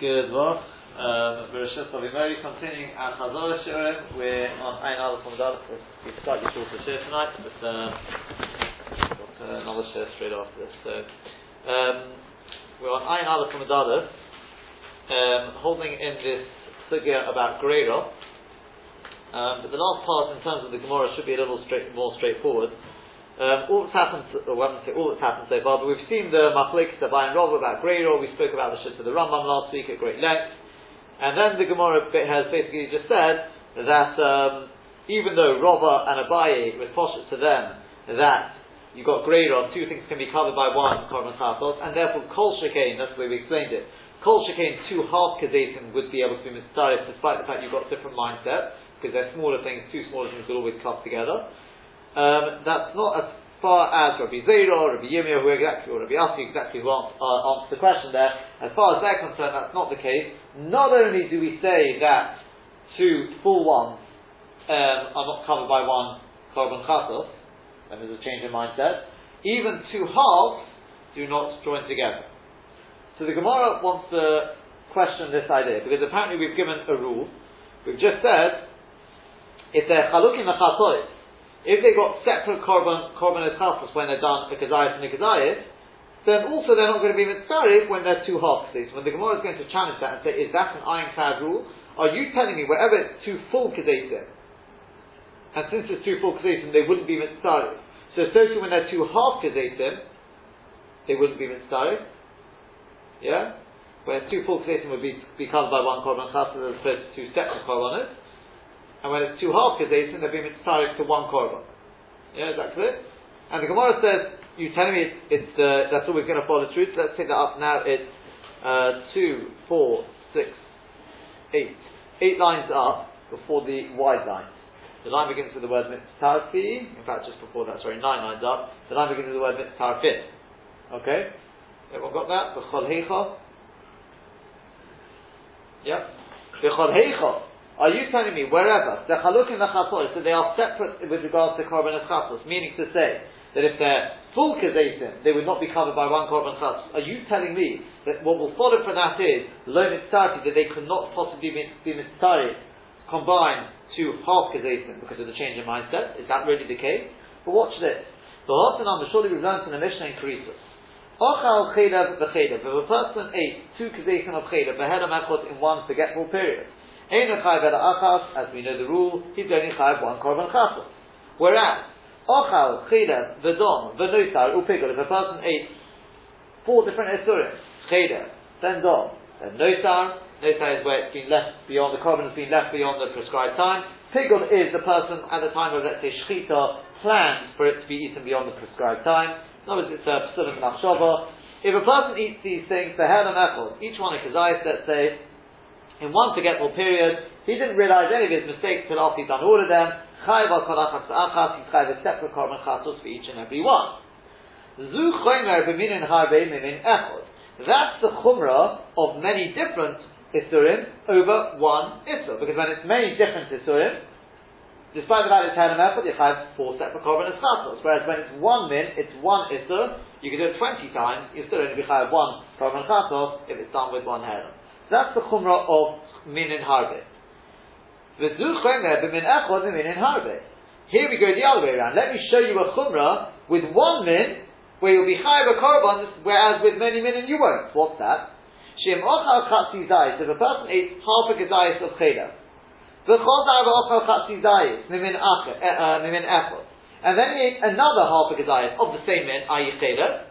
Good luck. Um, Bereshit Savimori, continuing our Chazor Shiurim. We're on Ein Aleph from Dalek. It's slightly shorter share tonight, but uh, got uh, another share straight after this. So um, we're on Ein Aleph from Dalek, um, holding in this figure about Greira. Um, but the last part, in terms of the Gemara, should be a little straight, more straightforward. Um, all that's happened, or well, I say all that's happened so far, but we've seen the Machlek, the Bayan Rov about Greiro, we spoke about the Shit of the Rambam last week at great length, and then the Gemara has basically just said that um, even though Rava and Abaye was poshut to them that you've got Greiro, two things can be covered by one korban chatos, and therefore Kol Shekain, that's the way we explained it, Kol Shekain, two half kadesim would be able to be mitzvah despite the fact you've got different mindsets, because they're smaller things, two smaller things will always club together. Um, that's not as far as Rabbi Zera, Rabbi Yirmiyah, who exactly, or Rabbi Asi, exactly who uh, answers the question there. As far as they're concerned, that's not the case. Not only do we say that two full ones um, are not covered by one korban chatos, and there's a change in mindset, even two halves do not join together. So the Gemara wants to question this idea, because apparently we've given a rule. We've just said, if they're chalukim achatois, if they've got separate korban korban chatos when they're done a kazayis and a kazayis, then also they're not going to be mitzarif when they're two half kazays. When the Gemara is going to challenge that and say, is that an ironclad rule? Are you telling me wherever it's two full kazayim, and since it's two full kazayim, they wouldn't be mitzarif? So, too when they're two half kazayim, they wouldn't be mitzarif. Yeah? Where two full kazayim would be, be covered by one korban chatos as opposed to two separate korbanos. And when it's two half kedesim, they're being mitzvah to one korban. Yeah, is that clear? And the Gemara says, you're telling me it's, it's uh, that's always going to follow the truth? Let's take that up now. It's uh, two, four, six, eight. Eight lines up before the wide line. The line begins with the word mitzvahfi. In fact, just before that, sorry, nine lines up. The line begins with the word mitzvahfit. Okay? Everyone got that? B'chol. Yep. B'chol. Are you telling me wherever the chaluk and the chatos, so they are separate with regards to korban chatos, meaning to say that if they're full kazetim, they would not be covered by one korban chatos. Are you telling me that what will follow from that is lo mitzarti that they could not possibly be, mitzari combined to half kazetim because of the change in mindset? Is that really the case? But watch this. The Hotanam, surely we've learned from the Mishnah in Krisus. Ochal chedav v'chedav. If a person ate two kazetim of chedav, behead in one forgetful period, Ein chayv achas, as we know the rule, he's only chayv one korban chasos. Whereas, ochal, chilev, v'dom, v'noisar, upigol, if a person ate four different esurim, chilev, then dom, then noisar, noisar is where it's been left beyond, the korban has been left beyond the prescribed time, pigol is the person at the time of, let's say, shchita, planned for it to be eaten beyond the prescribed time. In other words, it's a psulim nachshava. If a person eats these things, the head and each one a kazayis, let's say, in one forgetful period, he didn't realize any of his mistakes until after he'd done all of them. Chayv al kolachas achas, he's chayv a separate korban chatos for each and every one. Zu chomer b'minin mimin echod. That's the chumrah of many different isurim over one isur. Because when it's many different isurim, despite the fact it's had an echod, you have four separate korban chatos. Whereas when it's one min, it's one isur, you can do it twenty times, you still only be chayav one korban chatos if it's done with one herem. That's the chumrah of min and harbe. Here we go the other way around. Let me show you a chumrah with one min, where you'll be chayav a korban, whereas with many min and you won't. What's that? Shem ochal chatzi zayis. If a person ate half a gazayis of cheda, v'chol da'ava ochal chatzi zayis, mimin eh, uh, echot. And then he ate another half a gazayis of the same min, i.e. cheda,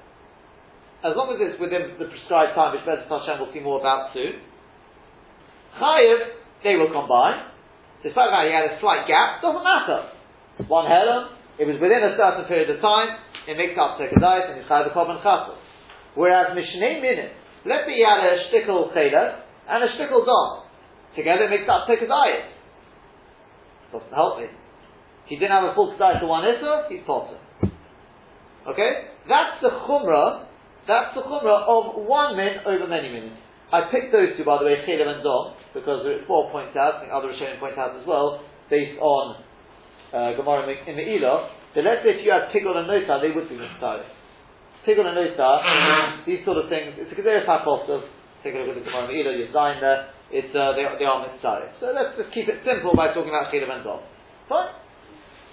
as long as it's within the prescribed time, which Bezat Hashem will see more about soon, Chayiv, they will combine. Despite that he had a slight gap, doesn't matter. One helam, it was within a certain period of time, it makes up to Kedayis and it's the Korban Chatos. Whereas Mishnei Minute, let's say he had a shtickle Cheda and a shtickle Dom. Together it makes up to Kedayis. Doesn't help me. He didn't have a full Kedayis to one Issa, he's potter. Okay? That's the Chumrah, that's the Chumrah of one min over many minutes. I picked those two, by the way, Chelev and Dom, because four points out, think other Rishonim point out as well, based on uh, Gemara in the Elah, that let's say if you had Tigol and Notar, they would be Mitzvah. Tigol and Notar, these sort of things, it's a Gezeres HaPosov, Take a look at the Gemara in Meila, you're dying there. It's, uh, they, they are mitzvah. So let's just keep it simple by talking about Chilav and Dov. Fine.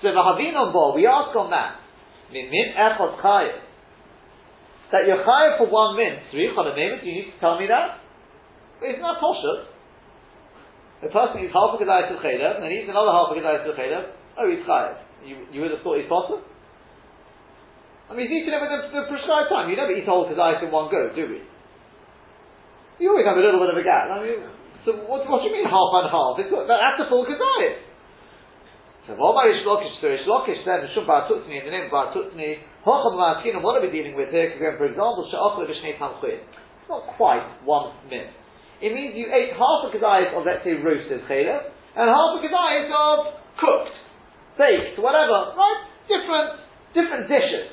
So the Havin on board, we ask on that. Min min echot chayiv. That you're chayiv for one min. Three do you need to tell me that? Isn't that poshut? The person eats half a kedai to chaylev, and then eats another half a kedai to chaylev. Oh, he's chayiv. You, you would have thought he's possible? I mean, he's eating it within the prescribed time. You never eat a whole kedai in one go, do we? You always have a little bit of a gap. I mean, so what, what do you mean half and half? It's, that's a full kedai. So Omar Ish Lakish, so Ish Lakish said, Shum Bar Tutni, in the name Bar Tutni, Hocham Ma'askina, what are we dealing with here? Because, for example, Sha'achla Vishnei Tamchuin. It's not quite one min. It means you ate half a kedayis of, let's say, roasted chayla, and half a kedayis of cooked, baked, whatever, right? Different, different dishes.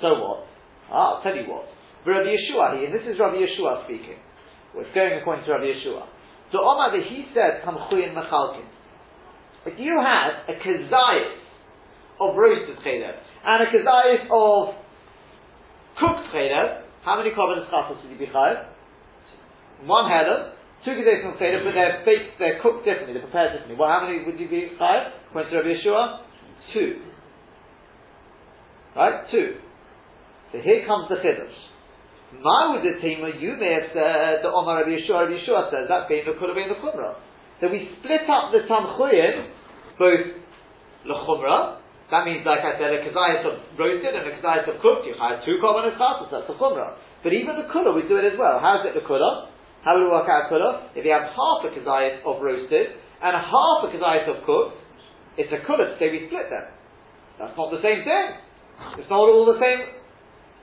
So what? Ah, I'll tell you what. Rabbi Yeshua here, and this is Rabbi Yeshua speaking. We're going according to Rabbi Yeshua. So Omar, he said, Tamchuin Mechalkin. If you had a kazayis of roasted chaylev and a kazayis of cooked chaylev, how many korbanos chatos would you be chayav? One header, two kazayis of chaylev, but they're baked, they're cooked differently, they're prepared differently. Well, how many would you be chayav? According to Rabbi Yeshua, two. Right, two. So here comes the chiddush. My would the team, you may have said the Omar Rabbi Yeshua, Rabbi Yeshua says that being the kula being the chumrah. So we split up the tamchuyin, both lechumra, that means, like I said, a kazayas of roasted and a kazayas of cooked. You have two korbanos chatas, that's the chumra. But even the kula, we do it as well. How's it the kula? How do we work out kula? If you have half a kazayas of roasted and half a kazayas of cooked, it's a kula to say we split them. That's not the same thing. It's not all the same.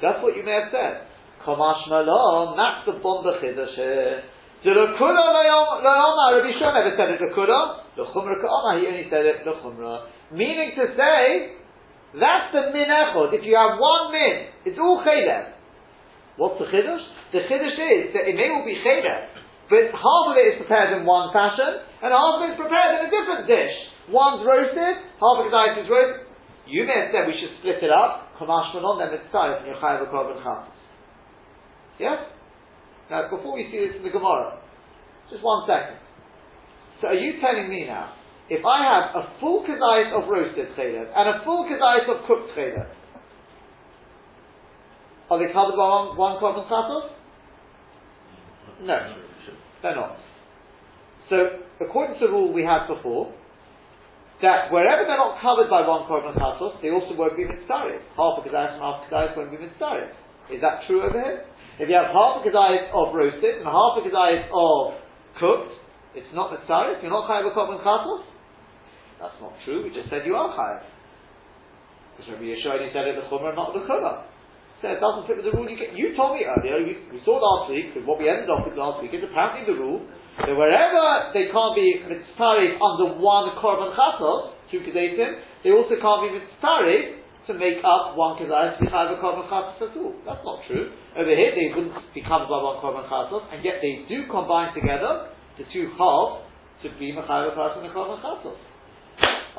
That's what you may have said. Kamash malom, that's the bomba chiddush so the kula le'oma, Rabbi Shua never said it the kula. The chumra ka'oma, he only said it the chumra. Meaning to say, that's the min echod. If you have one min, it's all chaylev. What's the chiddush? The chiddush is that it may all be chaylev, but half of it is prepared in one fashion, and half of it is prepared in a different dish. One's roasted, half of the is roasted. You may have said we should split it up. Kamash manon, then it's time, and you're chayav a Yes? Now, before we see this in the Gemara, just one second. So are you telling me now, if I have a full kazayas of roasted chaylev and a full kazayas of cooked chaylev, are they covered by one, one korban chatos? No, they're not. So, according to the rule we had before, that wherever they're not covered by one korban chatos, they also won't be mitzvah. Half a kazayas and half a kazayas won't be mitzvah. Is that true over here? If you have half a kedayis of roasted and half a kedayis of cooked, it's not necessary. You're not chayav a korban chatos. That's not true. We just said you are chayav. Because Rabbi Yeshua said it the chumrah, not the chumrah. So it doesn't fit with the rule you get. You told me earlier. We, we saw last week. What we ended off with last week is apparently the rule that wherever they can't be mitzvah under one korban chatos, two kedatim, they also can't be mitzvah to make up one be chayav a korban chatos at all. That's not true. Over here, they wouldn't be covered by one korban chatos, and yet they do combine together the two halves to be mechayav a korban chatos.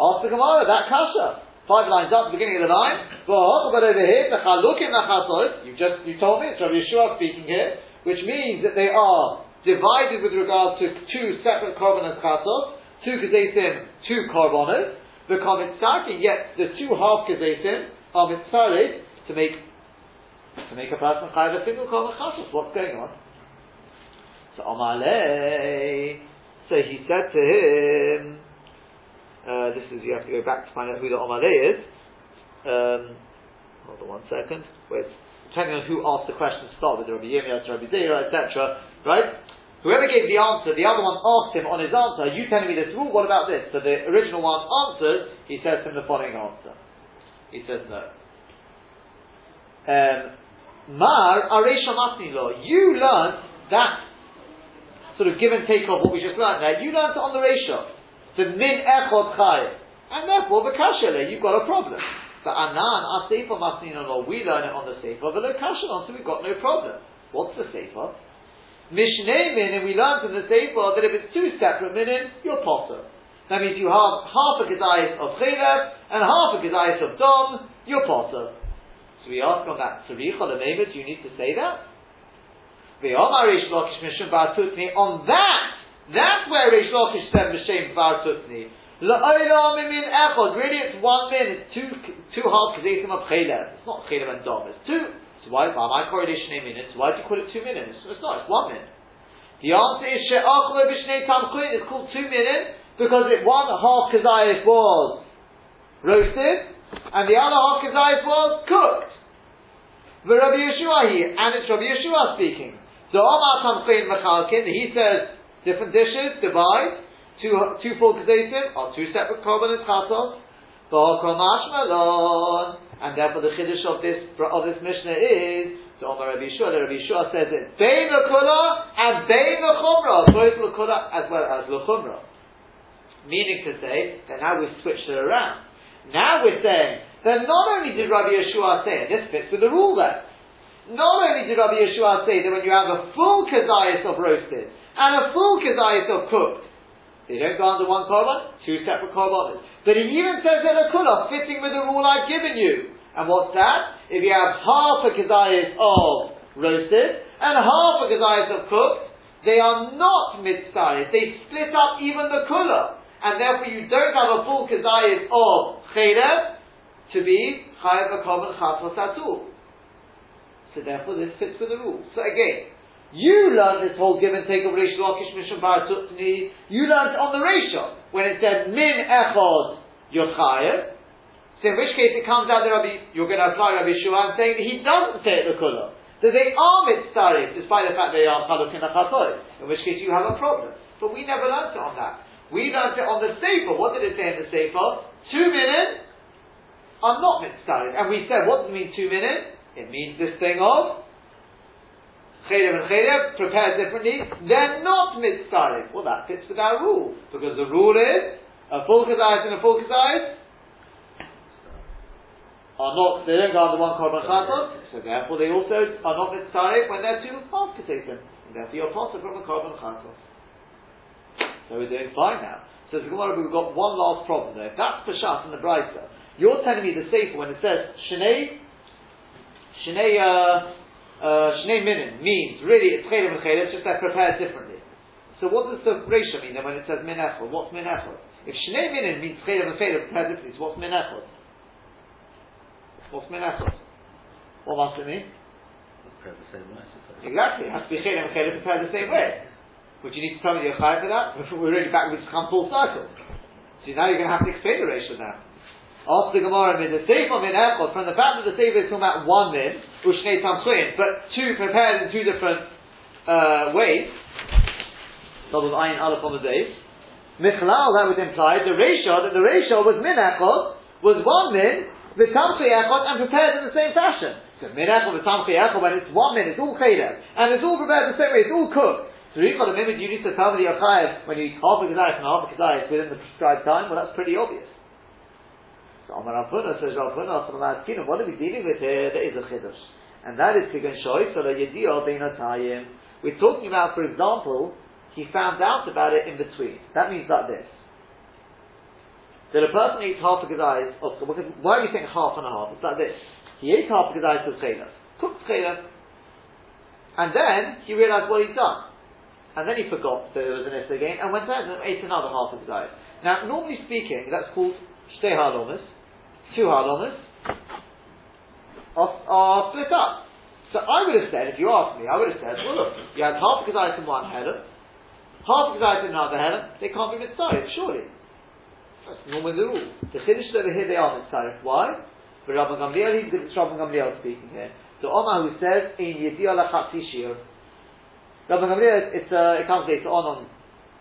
Ask the Gemara that kasha. Five lines up, at the beginning of the line. But over here, the chalukim chatos. You just you told me it's Rabbi Yeshua speaking here, which means that they are divided with regard to two separate korban chatos, two kazetim, two korbanos become mitzvah, yet the two half kezetim are mitzvah to make to make a person chayav a single kol What's going on? So Amale, so he said to him, uh, this is you have to go back to find out who the Amale is. Um, hold on one second. Wait, depending on who asked the question, start with Rabbi Yirmiyah, Rabbi Zera, etc. Right? Whoever gave the answer, the other one asked him on his answer, Are you telling me this rule? What about this? So the original one answers, he says him the following answer. He says no. Um, Mar Aresha Masnilo, you learned that sort of give and take of what we just learned there, you learned on the ratio. The min echod chay. And therefore, the kashele, you've got a problem. But anan, our sefer masnino, we learn it on the sefer, but the kashelon, so we've got no problem. What's the sefer? Mishnei min, and we learned in the Sefer that if it's two separate minim, you're potter. That means you have half a kedayis of chaylev and half a kedayis of dom, you're potter. So we ask on that, Tzaricha l'meimet, do you need to say that? On that, that's where Reish Lakish said Mishem Bar Tutni. La'olam min echod. Really, it's one min. It's two two half kazesim of chaylev. It's not chaylev and dom. It's two. So why? I correlation in minutes? Why do you call it two minutes? It's not. It's one min. The answer is she'achlo b'shnei tamchuin. It's called two minutes because it one half kazayis was roasted and the other half kazayis was cooked. The Rabbi Yeshua here, and it's Rabbi Yeshua speaking. So Omar tamchuin machalkin. He says different dishes divide two two full kedesim are two separate korban and chatos. And therefore, the chiddush of this of this mishnah is so Omar Rabbi Yeshua. Rabbi Yeshua says it bein lekula and bein lechumra, both lekula as well as lechumra. Meaning to say that now we've switched it around. Now we're saying that not only did Rabbi Yeshua say, and this fits with the rule there, not only did Rabbi Yeshua say that when you have a full kazayas of roasted and a full kazayas of cooked, they don't go under one korban, two separate korbanos. But he even says in a kula, fitting with the rule I've given you. And what's that? If you have half a kazayas of roasted and half a kazayas of cooked, they are not mitzvahs. They split up even the kula. And therefore you don't have a full kazayas of chaylev to be chayav a korban chatos So therefore this fits with the rule. So again, you learned this whole give and take of Reish Lakish Mishum Bar Tutni. You learned on the ratio when it said Min Echod Yochayev. So in which case it comes out that Rabbi, you're going to apply Rabbi Shua and saying that he doesn't say it the Kula. That they are mitzarif, despite the fact they are chaluk in in which case you have a problem. But we never learned it on that. We learned it on the Sefer. What did it say in the Sefer? Two minutes are not mitzarif. And we said, what does it mean two minutes? It means this thing of Chelev and Chelev, prepared differently, they're not mitzvahs. Well, that fits with our rule, because the rule is a full kazayis and a full kazayis are not, they don't go under one korban chatos, so therefore they also are not mitzvahs when they're two half kasesim. And therefore you're possible from a korban chatos. So we're doing fine now. So the Gemara, we've got one last problem there. If that's Peshat in the Brisa, you're telling me the Sefer when it says Shnei, Shnei, uh, uh, Shnei Minin means really it's Chaylev and Chaylev, just they're prepared differently. So what does the ratio mean then when it says Min Echol? What's Min Echol? If Shnei Minin means Chaylev and Chaylev prepared differently, so what's Min Echol? What's Min Echol? What must it mean? Prepared the same way. Exactly, it has to be Chaylev and Chaylev prepared the same way. Would you need to tell me you're Chayav for that? We're really back, we just come full circle. So now you're going to have to explain the ratio now. Ask the Gemara min the sefer min echot from the fact that the sefer is talking about one min ushnei tamchuin, but two prepared in two different uh, ways. Double ayin aleph on the day. Michlal that would imply the ratio that the ratio was min echot was one min with v'tamchi echot and prepared in the same fashion. So min echot v'tamchi echot when it's one min it's all chaylev and it's all prepared the same way it's all cooked. So you've got a minute you need to tell me the when you eat half a kazayas and half a kazayas within the prescribed time. Well, that's pretty obvious. So Avuna says, Avuna, what are we dealing with here? There is a chiddush. And that is Kigan Shoy, so Yediyo Beinatayim. We're talking about, for example, he found out about it in between. That means like this. That a person eats half a gazais of, why are you saying half and a half? It's like this. He ate half a gazais of chelas, cooked chelas, and then he realized what he'd done. And then he forgot that there was an issa again, and went out and ate another half of gazais. Now, normally speaking, that's called shtei halomas, two halamas are, are split up. So I would have said, if you asked me, I would have said, well look, you have half a gazayis in one header, half a gazayis in another header, they can't be mitzvah, surely. That's normally the rule. The chiddush over here, they are mitzvah. Why? For Rabbi Gamliel, he's Rabbi Gamliel speaking here. So Omar who says, in Yediyah lachatzi shir. Rabbi Gamliel, it's, uh, it comes later on on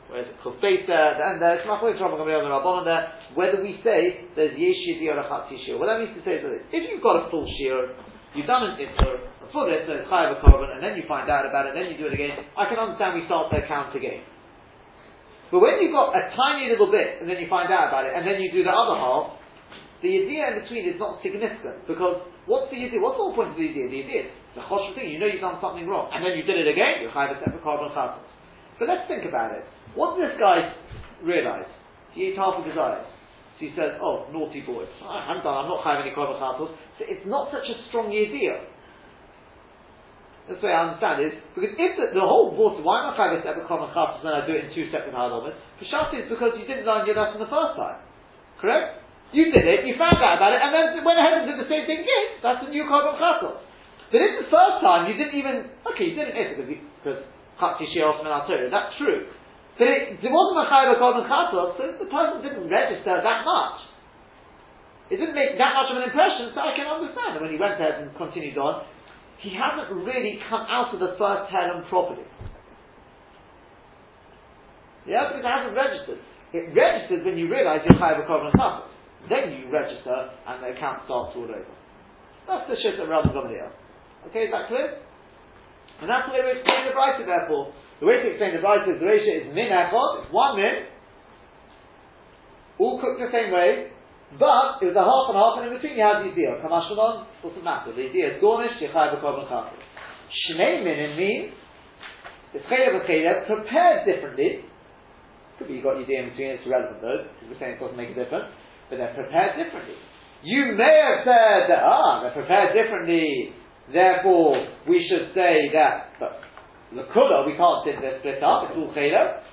Whereas Chufeis there, and there's Machlokes Rabban Gamliel and Rabbanon there, whether we say there's Yesh Yedi or Achat Shir. What that means to say is that if you've got a full Shir, you've done an Isser, a full Isser, it's Chayav Korban, and then you find out about it, and then you do it again, I can understand we start the count again. But when you've got a tiny little bit, and then you find out about it, and then you do the other half, the idea in between is not significant, because what's the idea? What's the whole point of the idea? The idea is, the chosh thing, you know you've done something wrong, and then you did it again, you're Chayav Korban Chatos. But let's think about it. What did this guy realize? He ate half of his eyes. So he says, oh, naughty boy. I haven't done, I'm not having any korban So it's not such a strong idea. That's the way I understand it. Because if the, the whole water, why not have a separate chafas and I do it in two separate halamas? Pshat is because you didn't learn your lesson the first time. Correct? You did it, you found out about it, and then went ahead and did the same thing again. That's the new chafas. But if the first time you didn't even, okay, you didn't it because, because Chati Shios that's true. But it, it wasn't a Chayva Korban Chatos, so the person didn't register that much. It didn't make that much of an impression, so I can understand. And when he went ahead and continued on, he hasn't really come out of the first term properly. Yeah, because it hasn't registered. It registers when you realize you're Chayva Korban Chatos. Then you register and the account starts all over. That's the shit that Rabbi Gamaliel. Okay, is that clear? And that's the way we explain the Brisa, therefore. The way to explain the Brisa is the ratio is min echod, it's one min, all cooked the same way, but it was a half and half, and in between you have the idea. Kamashmalon doesn't matter. The idea is gornish, yechai b'kov and chafir. Shnei minim means, it's chaylev and chaylev, prepared differently. Could be you got idea in between, it's irrelevant though, because we're saying it doesn't make a difference, but they're prepared differently. You may have said that, ah, they're prepared differently, Therefore, we should say that but the kula we can't sit there split up. It's all chayla.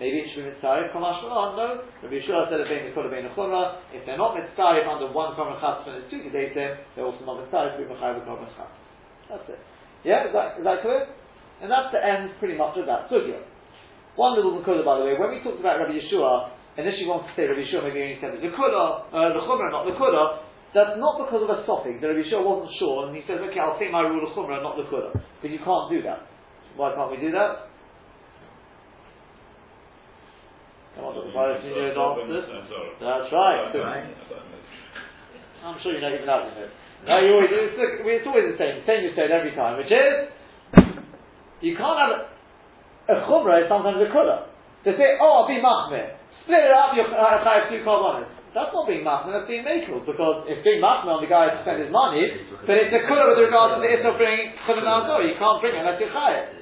Maybe it should be mitzvah. Kamash no. Rabbi Yeshua said being the kula being the chumrah. If they're not mitzvah under one korban chas and it's two gedatim, they're also not mitzvah to be mechayiv korban chas. That's it. Yeah, is that, is that clear? And that's the end pretty much of that sugya. One little kula, by the way, when we talked about Rabbi Yeshua, initially wanted to say Rabbi Yeshua maybe only said the kula, uh, the chumrah, not the kula. That's not because of a stopping. The Rabbi Shua wasn't sure, and he says, okay, I'll take my rule of Chumrah, not the Kula. But you can't do that. Why can't we do that? Come on, Dr. Paris, you know the That's right. I'm sure you know even that, you know. No, you always, it's, it's always the same, same you said every time, which is, you can't have a, a Chumrah is sometimes a Kula. To say, oh, I'll be Machmir, split it up, you're uh, two carbonates. That's not being machmir, that's being makel, because if being machmir on the guy has to spend his money, then it's a kula with regard to the of bringing You can't bring it unless you're chayav.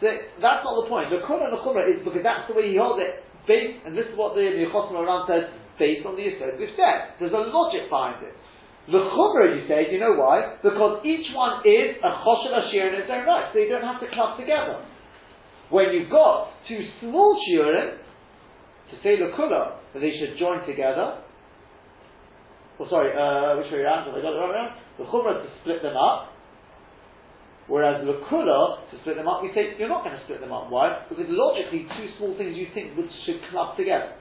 So that's not the point. The the chumrah is because that's the way he holds it. Based, and this is what the Yechosim Aram says, based on the issue we've said. There's a logic behind it. The chumrah, you say, you know why? Because each one is a choshev ashir in its own right, so you don't have to club together. When you've got two small shiurim, to say the kula, that they should join together. Well, sorry, uh, which way around? Have I got it right around? The chumrah to split them up, whereas the kula to split them up, we say you're not going to split them up. Why? Because logically, two small things you think would, should club together.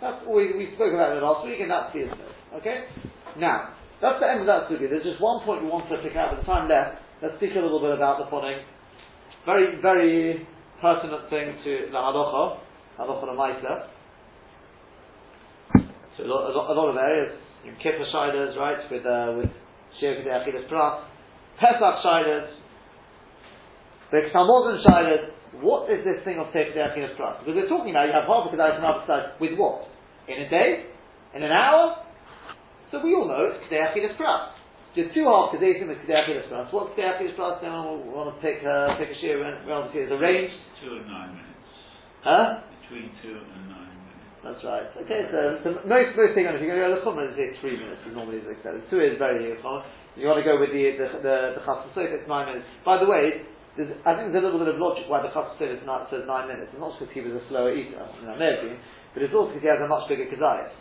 That's we, we spoke about it last week, and that's the issue. Okay. Now that's the end of that sugya. There's just one point we want to pick out. With the time left, let's speak a little bit about the following very, very pertinent thing to the halacha halacha lemaisa. So a lot, a lot, of areas, in Kippur right, with uh, with Shir Kedei Achilas Pesach Shilas, Bek Samozin Shilas. What is this thing of Kedei Achilas Pras? Because we're talking now, you have half a Kedei and half a with what? In a day? In an hour? So we all know it's Kedei Achilas Pras. There's two half Kedesim with Kedei Achilas Pras. What's Kedei Achilas Pras? Then we want to pick, uh, pick a Shir, we want to see the range. Two and nine minutes. Huh? between two and nine. That's right. Okay, so, uh, so most most thing on if you're going to go to the chumrah, it's three minutes. Is normally is accepted. Two is very common. You want to go with the the the, the chasam it's nine minutes. By the way, I think there's a little bit of logic why the chasam says nine minutes. It's not because he was a slower eater. I mean, I may have been, but it's also because he has a much bigger kazayas.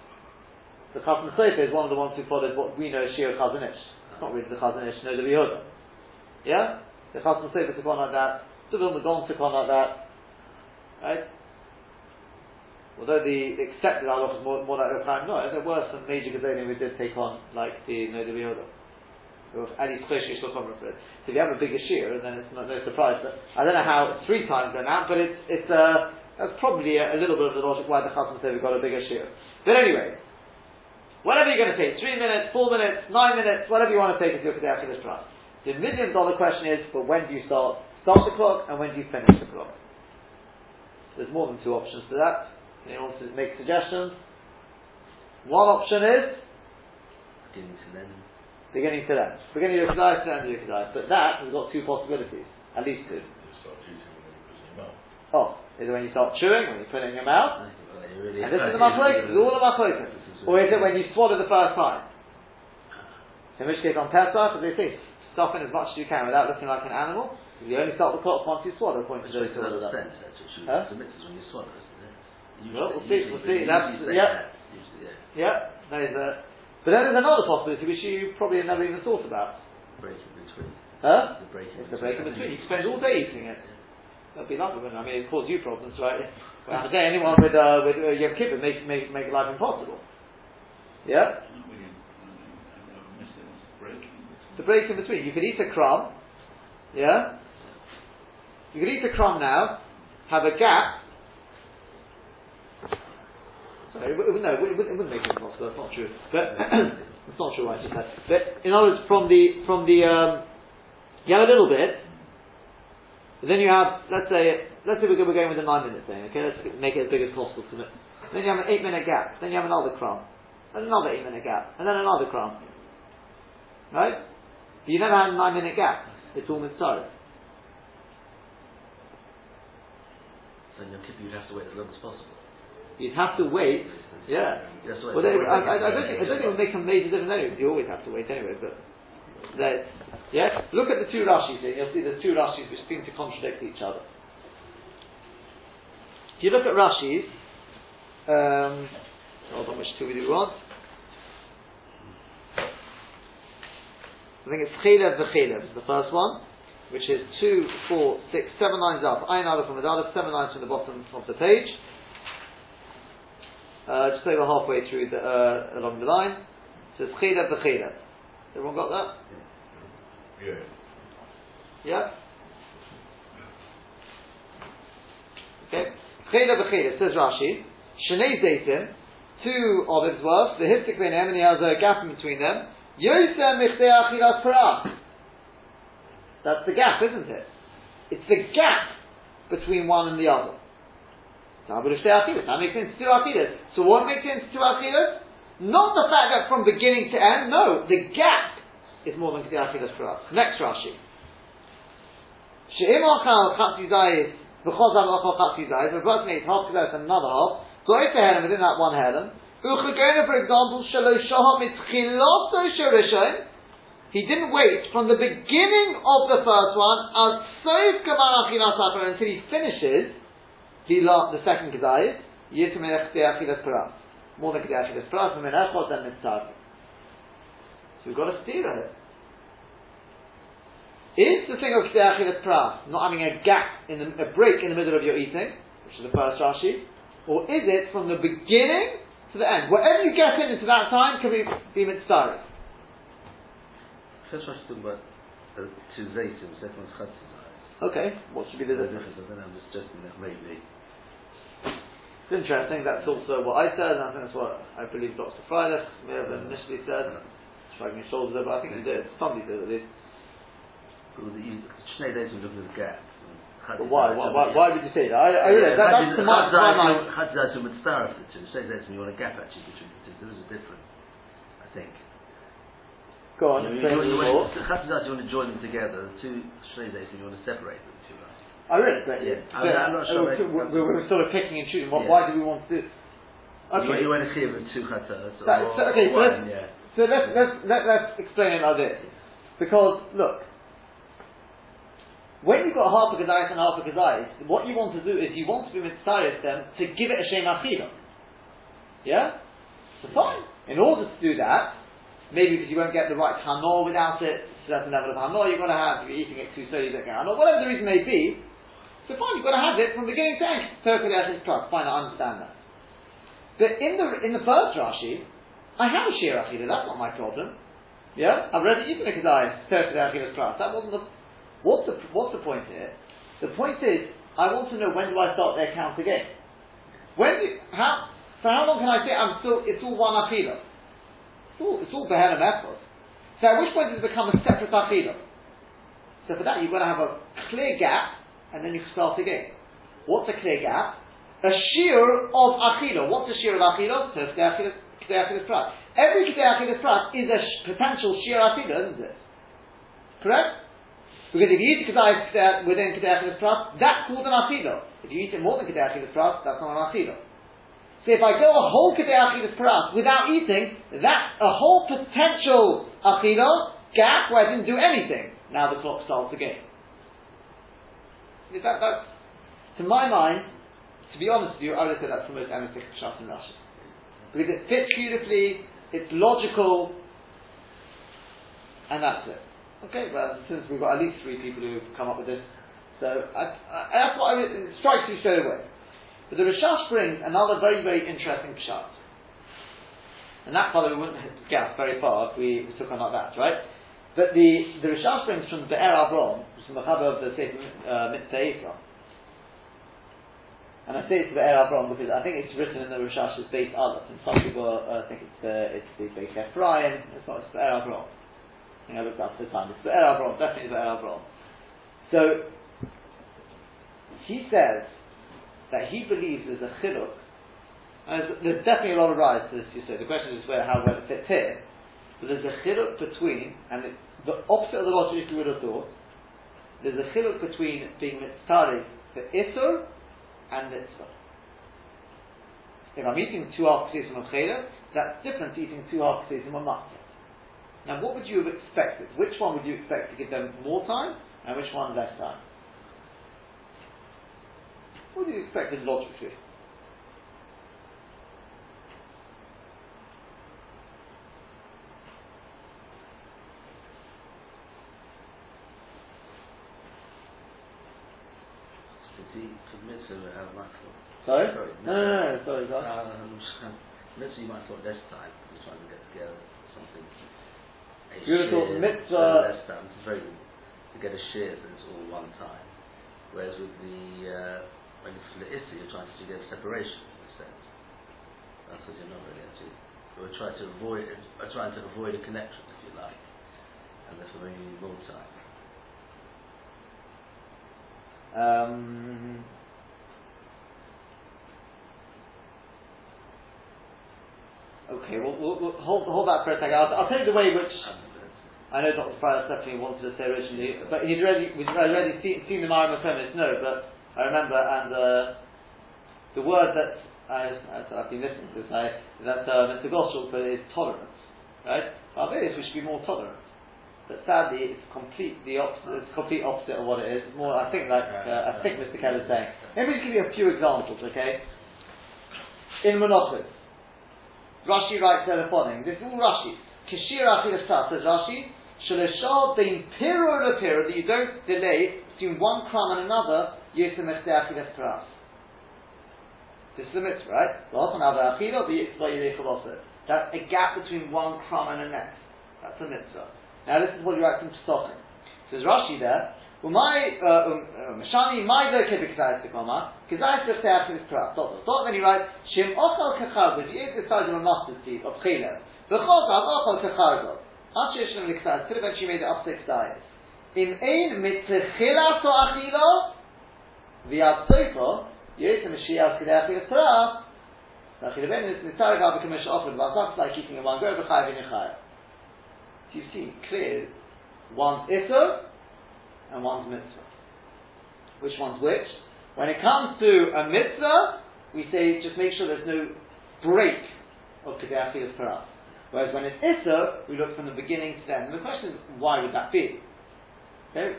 The chasam is one of the ones who followed what we know as Shir Chazon Ish. It's not really the Chazon Ish, no, the Yehuda. Yeah, the chasam took on like that. The Vilna took on like that. Right? Although the accepted halach is more, more like Rav no, there were some major Gedolim we did take on, like the No Yoda. At least Choshish for it. So if you have a bigger shear, then it's not, no surprise. But I don't know how three times they're out, but it's, it's uh, that's probably a, a, little bit of the logic why the Chasam said we've got a bigger shear. But anyway, whatever you're going to take, three minutes, four minutes, nine minutes, whatever you want to take is your Kedei this price. The million dollar question is, but when do you start, start the clock and when do you finish the clock? There's more than two options to that. Anyone wants to make suggestions? One option is beginning to end. Beginning to end. Beginning of Kedai to end of Kedai. But that has got two possibilities. At least two. Oh, is it when you start chewing, when you put it in your mouth? Really and this is the Machlokas, this is all the Machlokas. Or is it when you swallow the first time? So in which case on Pesach, as they say, stuff in as much as you can without looking like an animal. You only start the clock once you swallow, according to Which those makes who a lot order of that. sense, actually. Huh? The mitzvahs when you swallow, isn't it? Usually, Well, we'll see, we'll see. That's- yeah. yeah. That is a. But then there's another possibility which you probably have never even thought about. Break in between. Huh? The break in It's the between. break in between. You spend all day eating it. That'd be lovely, wouldn't it? I mean, it cause you problems, right? Well, the day anyone with uh, with uh, Yom Kippur make make make life impossible. Yeah, Not really, I mean, I missed it, it's breaking. the break in between. You could eat a crumb. Yeah, you could eat a crumb now, have a gap. Sorry, it, wou- no, it, wouldn't- it wouldn't make it impossible. That's not true. But it's not true. I just said. But in other words, from the from the um, you have a little bit. But then you have, let's say, let's say we're we're going with a nine minute thing, okay? Let's make it as big as possible. Then you have an eight minute gap. Then you have another crumb. And another eight minute gap. And then another crumb. Right? But you never had a nine minute gap. It's all mitzvah. So in your kippur, you'd have to wait as long as possible. You'd have to wait. Yeah. That's what Well, they, I, I, I don't think, I don't think it would make a major difference anyway, you always have to wait anyway, but that, yeah? Look at the two Rashis here, you'll see the two Rashis which seem to contradict each other. If you look at Rashi's, um, hold on, which two we do want? I think it's Chelev v'Chelev is the first one, which is two, four, six, seven lines up. Ayin Aleph from the Aleph, seven lines from the bottom of the page. Uh, just over halfway through the, uh, along the line. So it's Chelev v'Chelev. Everyone got that? Yeah. Yeah? Okay. Chelev v'Chelev, says Rashi. Shnei Zaytim, two olives worth, the Hiftik Beinem, and he has a gap in between them. Yosem Michdei Achilas Parah. That's the gap, isn't it? It's the gap between one and the other. So. That makes sense two Achilas. So what makes sense two Achilas? Not the fact that from beginning to end, no, the gap is more than Kedei Achilas Parah. Next Rashi. She'im Achal Chatzi Zayis, V'chol Zav Achal Chatzi Zayis, if a person eats half Kedei and another half, Goy to Helen within that one for example, Shalosh Shaham Mitchiloto Shorishon, he didn't wait from the beginning of the first one as Achar until he finishes the, second Kedai, Yitzmelech Kedei Paras. More than Kedei Achilas Paras, and. So we've got a steer here. Is the thing of Kedei Achilas Paras not having a gap, in the, a break in the middle of your eating, which is the first Rashi, or is it from the beginning to the end? Whatever you get in into that time can be, be Mitzvah. First one's talking about uh, two zaytim, second one's chatzi zayis. Okay, what should be the The difference? difference, I don't know, I'm just suggesting that maybe. It's interesting, that's also what I said, and I think that's what I believe Dr. Freilich may have initially said, shrugging his shoulders but I think he did. Somebody did at least. The Shnei zaytim looking at the gap. But why? Why, why, why would you say that? I, I realize that, that's to my, my mind. Chatzi zaytim would star of the two. Shnei zaytim, you want a gap actually between the two. There is a difference, I think. Go on, You, you, explain you, the you, law. want, chatzi zaytim, you want to join them together. The two Shnei zaytim, you want to separate them. Two right? I realize that. Yeah. but, I'm- I'm not uh, sure we're, we, we were sort of picking and choosing. What, Yeah. Why do we want to do? Okay. You, you want to hear two chatas so- okay, so let's- yeah. So let's, let's, let, let's explain it like this. Because, look, when you've got half a Gedais and half a Gedais, what you want to do is you want to be mitzvah them to give it a Shem Achila. Yeah? So fine. In order to do that, maybe because you won't get the right Hanor without it, certain level of Hanor you've got to have, if you're eating it too slowly, you don't get Hanor, whatever the reason may be, so fine, you've got to have it from the beginning to end. Perfectly as is plus. Fine, I understand that. But in the in the first Rashi, I have a Shir Achila, that's not my problem. Yeah? I've already eaten a Kedai, Perfectly Achilas class. That wasn't the what's the what's the point here? The point is, I want to know when do I start their count again? When do, how for how long can I say I'm still it's all one Achila? It's all it's all effort. So at which point does it become a separate Achila? So for that you've got to have a clear gap and then you start again. What's a clear gap? A shear of Achila. What's a shear of Achila? So Kedei Achilas Prat. Every Kedei Prat is a sh- potential shear Achila, isn't it? Correct? Because if you eat Kedai within Kedei Achilas Prat, that's called an Achila. If you eat it more than Achilas Prat, that's not an Achila. So if I go a whole Kedei Achilas Prat without eating, that's a whole potential Achila, gap where I didn't do anything. Now the clock starts again. That, to my mind, to be honest with you, I would said that's the most emetic shot in Russia. Because it fits beautifully, it's logical, and that's it. Okay, well, since we've got at least three people who have come up with this, so I, I, that's what I, it strikes me straight away. But the Rashash brings another very, very interesting pshat. And that we wouldn't get very far if we took on like that, right? But the, the Rashash brings from Be'er Avron, from the Chaber of the Sefer uh, Mitzvah and I say it's Be'er Avron because I think it's written in the Rashash's base Aleph, and some people uh, think it's the it's the base Ephraim. It's not. It's Be'er Avron. I looked up the time. It's Be'er Avron. Definitely Be'er Avron. So he says that he believes there's a chiluk. There's, definitely a lot of rise to this. You say the question is where how well it fits here. But there's a chiluk between, and it, the opposite of the logic you would have thought. There's a chiluk between being mitzvah for isur and mitzvah. If I'm eating two half kesesim of chayla, that's different to eating two half kesesim of matzah. Now, what would you have expected? Which one would you expect to give them more time, and which one less time? What do you expect logically? mitzvah. Sorry? Sorry. No, no, no, no, sorry, guys. Um, mitzvah you might thought less time. You're trying to get together something. A You would have thought mitzvah- less time. It's very to get a share so it's all one time. Whereas with the uh, when you for the you're to get separation in a sense. That's what you're not really actually. We're trying to avoid are trying to avoid a connection if you like. And therefore you need more time. Um, okay, we'll, we'll, we'll hold, hold that for a second. I'll, I'll tell you the way which I know Dr. Fryers definitely wanted to say originally, but he'd already, we'd already seen, seen the Mara Makomis, no, but I remember, and uh, the word that I, have been listening to this now, that uh, Mr. Goschel put is tolerance, right? Our is we should be more tolerant. But sadly, it's complete the opposite. It's complete opposite of what it is. It's more, I think, like uh, I think Mr. Keller's saying. Let me just give you a few examples, okay? In Menachos, Rashi writes there the following. This is all Rashi. Kishir Achilas says Rashi, Shalashal bein piro to that you don't delay between one crumb and another, Yisem Echte Achilas Paras. This is the mitzvah, right? That's a gap between one crumb and the next. That's a mitzvah. Now this is what you write from Pesachim. Says Rashi there, well, my uh, um, uh, Mashani, my lo kebikzayis tekoma, kizayis leftech is pras. Dot dot. Then he writes, Shim ochal kecharzo. If you the size of a mustard seed of chila, v'chol tav ochal kecharzo. Ad sheyesh lem likzayis. Could have actually made it up to kzayis. Im ein mitzechilas o achilo, v'yad soifo, yosem mashiach k'dei achilas pras, Nachileben is nitzarek al b'kamesh offered, v'azak like eating in one go, v'chayav in a you see clear one's Issa and one's Mitzvah. Which one's which? When it comes to a Mitzvah, we say just make sure there's no break of for us. Whereas when it's Issa, we look from the beginning to the end. And the question is, why would that be? Okay,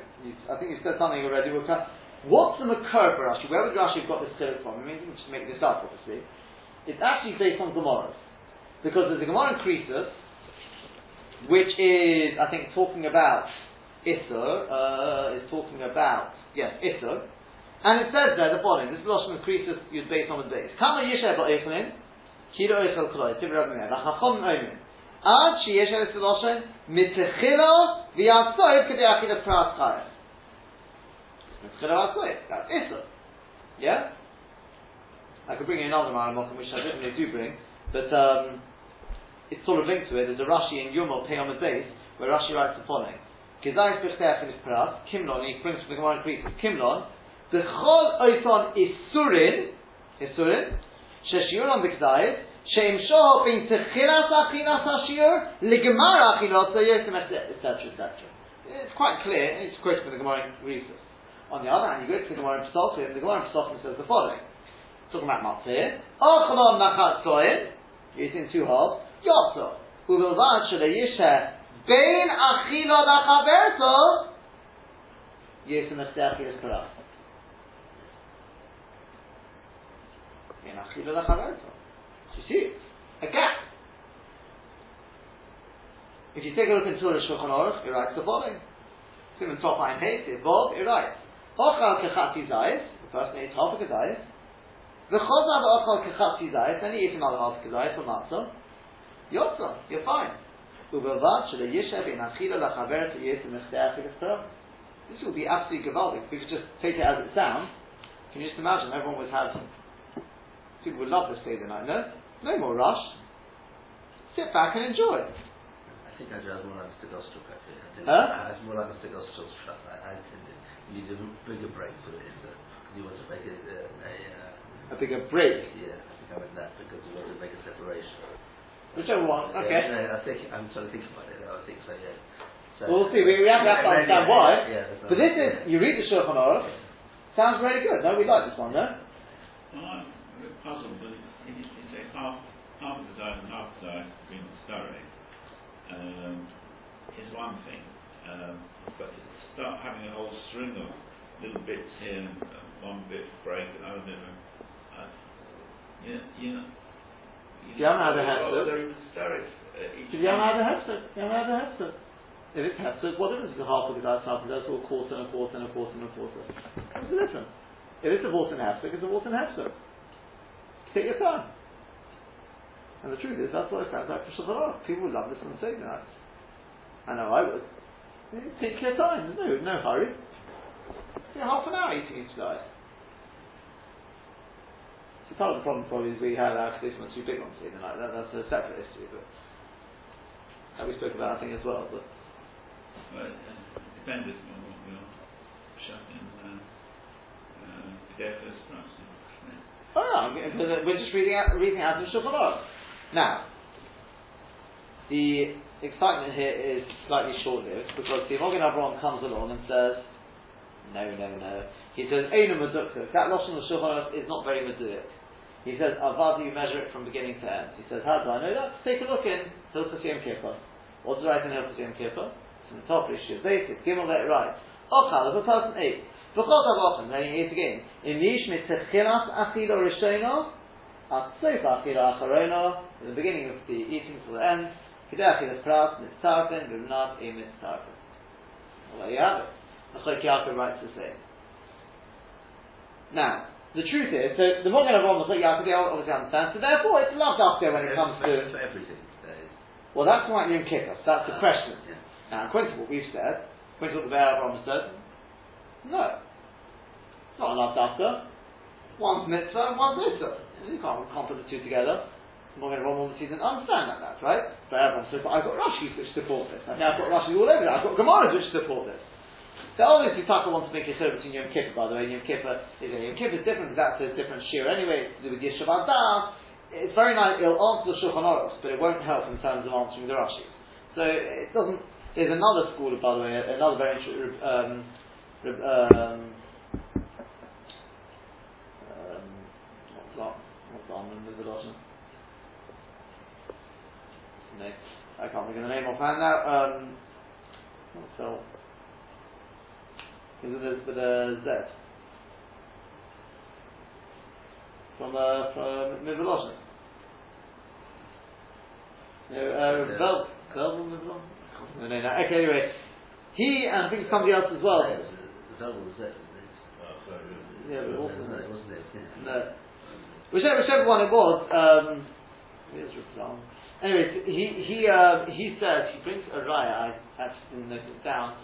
I think you said something already. We'll come. What's the Makar for Rashi? Where would Rashi have got this code from? I mean, we just make this up, obviously. It's actually based on Gemara's. Because there's a Gemara in Krisus, which is, I think, talking about Isser, uh, is talking about, yes, Isser, and it says there the following, this is Lashon Krisus used based on the base. Kama Yishay Ba'echlin, Kiro Eichel Koloi, Tibir Rabbi Meir, Lachachom Ad Lashon, Chayes. That's Isser. Yeah? I could bring you another Maramok, which I don't really do bring, but um, it's sort of linked to it. There's a Rashi in Yomel Pei on the base where Rashi writes the following: Kizayis b'chtei achilis paras Kimlon. He brings from the Gemara Greek. Kimlon the chol oiton isurin isurin sheshiuron b'kzayis sheim shoho bin techilas achilas hashir ligmar achilas yosem etc etc. It's quite clear. It's quoted from the Gemara Greek. On the other hand, you go to the Gemara in Pesachim. The Gemara in says the following: talking about matzah. Ochlon nachat. It's in two halves. Yotzo. Uvilvad shele yisha Bein achila lachaberto, yes, and achilas paras. Bein achila lachaberto. You see it, a gap. If you take a look into the Shulchan Aruch, it writes the following. Simon Top Ein Hey, Bob, it writes, Ochal kechati zayis, the person eats half a zayis, v'chozah v'ochal kechati zayis, then he eats another half a zayis or matzah, yotza, you're fine. Ubevad shel yishev in achila lachaver to yis mechteach This will be absolutely gavaldic. If we could just take it as it sounds, can you just imagine everyone would have, people would love to stay the night, no? No more rush. Sit back and enjoy. I think I just more like Mr. I Huh? I was more like Mr. Gostruk's shot. I, I intended, you need a bigger break for it, because you want to make it uh, a, uh, A bigger break. yeah, I think I meant that, because you want to make a separation. Whichever one, Yeah, okay. no, I think, I'm trying to think about it, I think so, yeah. So, We'll see. We, we have to, have to understand yeah, why. yeah, But this is, you read the Shulchan Aruch, sounds really good. No, we like this one, no? Well, I'm a bit puzzled, but you, you say half, half the side and half the side being historic um, is one thing, um, but to start having a whole string of little bits here, and uh, one bit break, and another bit, of, uh, you, you know, you know have well, to? they're historic. Uh, each Because you haven't had a hefsek. You haven't a hefsek. If it's hefsek, what difference is it half of the half of the or a quarter and a quarter and a quarter and a quarter? What's the difference? If it's a water and hefsek, it's a water and hefsek. Take your time. And the truth is, that's what it sounds like for Shulchan People would love this the Seder nights. I know I would. You Take your time. There's no, no hurry. See, half an hour eating each guy. See, part of the problem probably is we have our tradition on two big ones Seder night. That, that's a separate issue, but that we spoke about, I think, as well. But Well, uh, depended on what we are shutting uh, uh, perhaps. yeah. Oh, no, we're just reading out, reading out the Shulchan Aruch. Now, the excitement here is slightly short-lived because the Mogen Avraham comes along and says, no, no, no. He says, Einu Medukta. That Lashon of Shulchan is not very Meduk. He says, Avad, you measure it from beginning to end. He says, how do I know that? Take a look in Hilchas Yom Kippur. What does it write in Hilchas Yom Kippur? It's in the top issue. Basic. Gimel let it right. Ochal, if a person ate. V'chol tavochem, then he ate again. In Yish mitzechilas achilo rishono, at sof achilo acharono, in the beginning of the eating to the end, kidei achilas pras, mitzarfen, v'mnat, e mitzarfen. Well, there you have it. Achok Yaakov writes the same. Now, the truth is, so the Mogen Avraham Achok Yaakov, they obviously understand, so therefore it's loved after when it comes to, for everything. Well that's like Yom Kippur, so that's the Uh, question. Yeah. Now, according to what we've said, according to what the Be'er Avraham said, no. It's not loved after. One's mitzvah and one's mitzvah. You can't, can't put the two together. Mogen Avraham obviously didn't understand that, that right? Be'er Avraham said, but I've got Rashi's which support this. Okay, I've got Rashi's all over it. I've got Gemaras which support this. So obviously Tucker wants to make a clear between Yom Kippur, by the way. Yom Kippur is Yom Kippur is different because that's a different shear anyway. It's to do with Yishuv It's very nice. It'll answer the Shulchan Aruch, but it won't help in terms of answering the Rashi. So it doesn't. There's another school, by the way, another very interesting. Um, um, um, what's that? What's that on the Midrash? No, I can't think of the name offhand now. Um, what's that? Is it this with a Z? From uh, from Midrash. No, uh, Vel, Vel Midrash. No, no, no. Okay, anyway, he and I think somebody else as well. Yeah, it was a- That was it. Oh, sorry. Yeah, but No, also no, it wasn't it. Yeah. no. Whichever, whichever one it was. Um, here's Rizal. Anyways, he he uh, he says he brings a raya. I actually didn't note it down,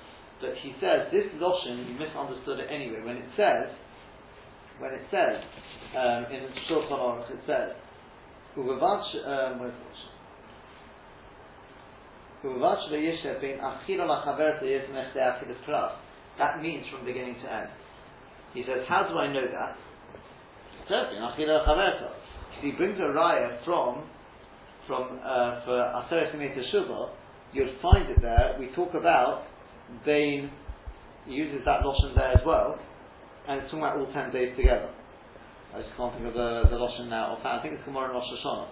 but he says this lotion you misunderstood it anyway. When it says when it says um, in Shulchan Aruch it says Uvavach um, where's the. That means from beginning to end. He says, how do I know that? Certainly, He brings a raya from from uh, for Aseret Yemei Teshuvah, you'll find it there. We talk about Bain uses that lotion there as well, and it's talking about all ten days together. I just can't think of the, the lotion now. I think it's Gemara and Rosh Hashanah.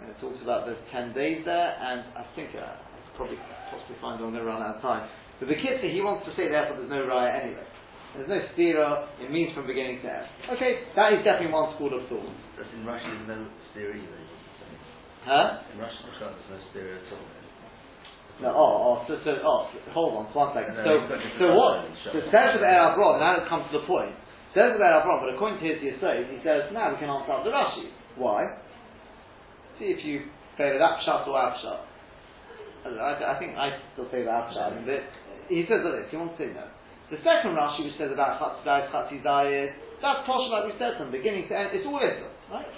and it talks about the ten days there, and I think uh, I probably possibly find I'm going to run out of time. But the Kitzur, he wants to say therefore there's no raya anyway. There's no stira, it means from beginning to end. Okay, that is definitely one school of thought. That's in Russian, there's no stereo either. Huh? In Russian, there's no stereo at all. No, oh, oh, so, so, oh, hold on, one second. No, so, you've got different so what? versions, So says of Er Abron, now it's come to the point. Says of Er Abron, but according to his Yisrael, he says, now we can answer up the Rashi. Why? See if you favour that pshat or our. I, I, I think I still favour our pshat, but he says this, he wants to say no. The second Rashi, which says about Chatzidayis, Chatzidayis, that's posh like we said from beginning to end, it's all Israel, right?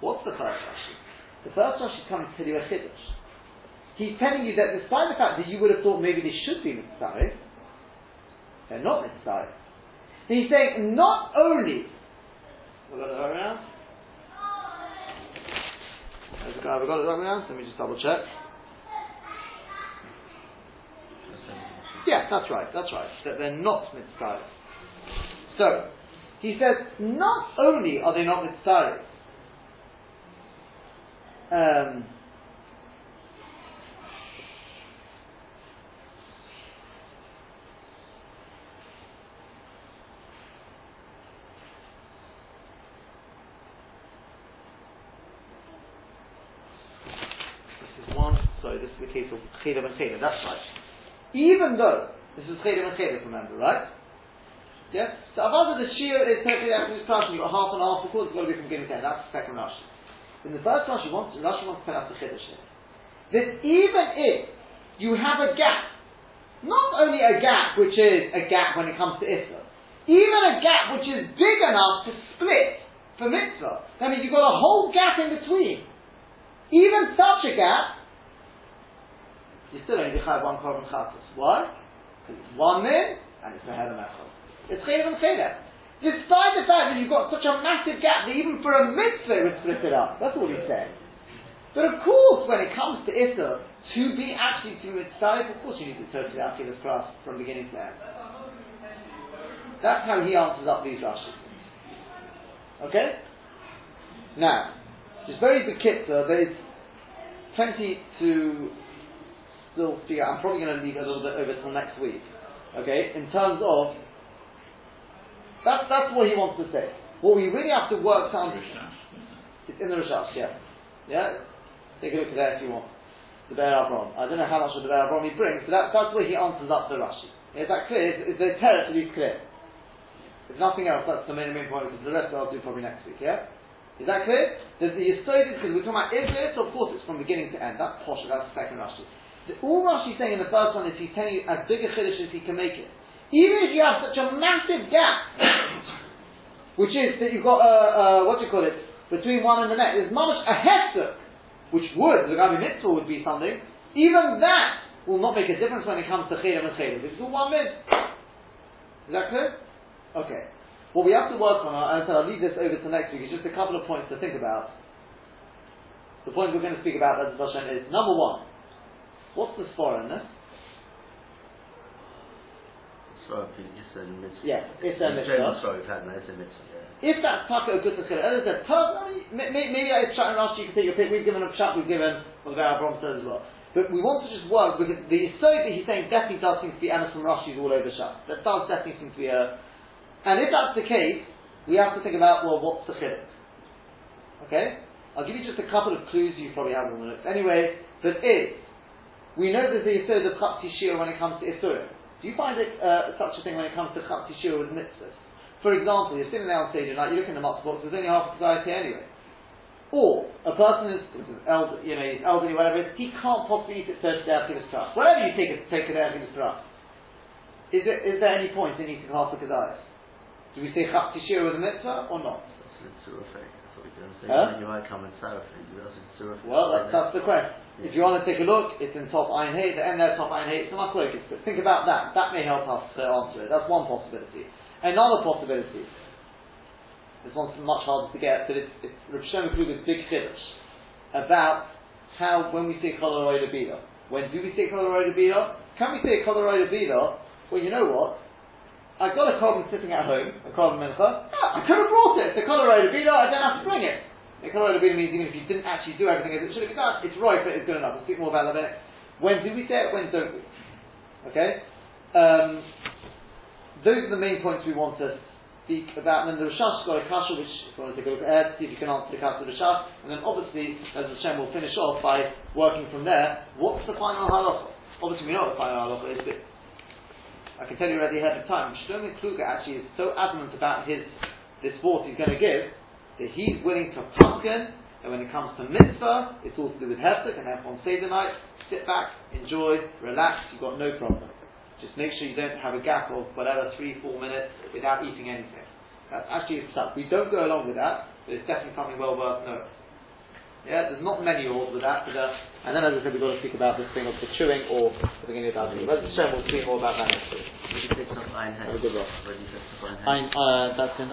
What's the first Rashi? The first Rashi comes to you a Chiddush. He's telling you that despite the fact that you would have thought maybe they should be mitzvah, they're not mitzvah. He's saying not only. We got it right around. Ever got it right around? Let me just double check. That's in Russian. Yeah, that's right. That's right. That they're not mitzvah. So he says not only are they not mitzvah. Um, This is one, sorry, this is the case of Chedem and Chedem, that's right. Even though, this is Chedem and Chedem, remember, right? Yeah? So Avada, the Shia is perfectly after this person, you've got half and half, of course it's got to be from beginning to that's the second Rashi. In the first Rashi, wants, Rashi wants to tell us the Chiddush here. That even if you have a gap, not only a gap which is a gap when it comes to Isra, even a gap which is big enough to split for mitzvah, that means you've got a whole gap in between. Even such a gap, you still only have one korban chatos. Why? Because it's one min and it's a head echad. It's Chelev and Chelev. Despite the fact that you've got such a massive gap that even for a mitzvah it would split it up. That's all he's saying. But of course, when it comes to Issa, to be actually to mitzvah, of course you need to totally out this class from beginning to end. That's how he answers up these Rashis. Okay? Now, just very bekitza, there is plenty to still figure out. I'm probably going to leave a little bit over till next week. Okay? In terms of, that's, that's what he wants to say. What we really have to work on it's in the Rashash, yeah. Yeah? Take a look at that if you want. The Be'er Avram. I don't know how much of the Be'er Avram he brings, but that, that's where he answers up the Rashi. Is that clear? Is, is the terror to be clear? If nothing else, that's the main, main point, because the rest I'll do probably next week, yeah? Is that clear? There's the Yisod, because we're talking about Israel, so of course it's from beginning to end. That's Posh, that's the second Rashi. All Rashi's saying in the first one is he's telling you as big a Chiddush as he can make it. Even if you have such a massive gap, which is that you've got a, uh, what do you call it, between one and the next, there's much a hester, which would, the Gabi Mitzvah would be something, even that will not make a difference when it comes to Chayim and Chayim. It's all one min. Is that clear? Okay. What we have to work on, and I'll leave this over to next week, is just a couple of points to think about. The point we're going to speak about as Hashem is number one, what's the foreignness? Sorry, it's a mitzvah. Yes, it's a mitzvah. Sorry, we've had no, it's a mitzvah, yeah. If that's taka good to as I said, personally, may- may- maybe it's Pshat and Rashi, you can take your pick. We've given a Pshat, we've given what the Abraham says as well. But we want to just work because the Yisod that he's saying definitely does seem to be Anas and Rashi's all over Pshat. That does definitely seem to be a. And if that's the case, we have to think about well, what's the chiddush? Okay, I'll give you just a couple of clues. You probably have them on it anyway. But is we know there's the Yisod of Chatzi Shir when it comes to Isurim. Do you find it uh, such a thing when it comes to Chatzi Shir with mitzvahs? For example, you're sitting there on stage and like, you look in the matzah box, there's only half a society anyway. Or a person is, is elder, you know, he's elderly, whatever it is, he can't possibly eat it Thursday after his trust. Whatever you take it, take it out of his trust. Is, it, is there any point in eating half a kedayas? Do we say chap tishir with a mitzvah or not? That's a effect. That's what we're going to say. Huh? You might come in Sarafin, you also mitzvah effect. Well, that's, that's the question. If you want to take a look, it's in top Ein Hay, the end there, top Ein Hay, it's a machlokes, but think about that. That may help us to answer it. That's one possibility. Another possibility, this one's much harder to get, but it's, it's Rav Kluger's big chiddush about how, when we say Colorado Bida, when do we say Colorado Bida? Can we say Colorado Bida? Well, you know what? I've got a carbon sitting at home, a carbon mincha. Yeah, I could have brought it. A Colorado Bida, I don't have to bring it. Nikolai Rabbeinu means even if you didn't actually do everything as it should have been done, it's right, but it's good enough. We'll speak more about that a. When do we say it? When don't we? Okay? Um, those are the main points we want to speak about. And then the Rashash got a kasha, which if you want to take a look at, see if you can answer the kasha of the Rashash. And then obviously, as the Hashem will finish off by working from there, what's the final halacha? Obviously, we know what the final halacha is, but I can tell you already ahead of time, Shlomo Kluger actually is so adamant about his this thought he's going to give that he's willing to pumpkin, and when it comes to mitzvah, it's all to do with hefsek, and therefore on Seder night, sit back, enjoy, relax, you've got no problem. Just make sure you don't have a gap of whatever, three, four minutes without eating anything. That's actually stuff. We don't go along with that, but it's definitely something well worth knowing. Yeah, there's not many rules with that, but uh, and then as I said, we've got to speak about this thing of the chewing or the beginning of the But Hashem will speak more about that next week. We should take some fine Have a good one. Ready to fine Ein, uh, that's in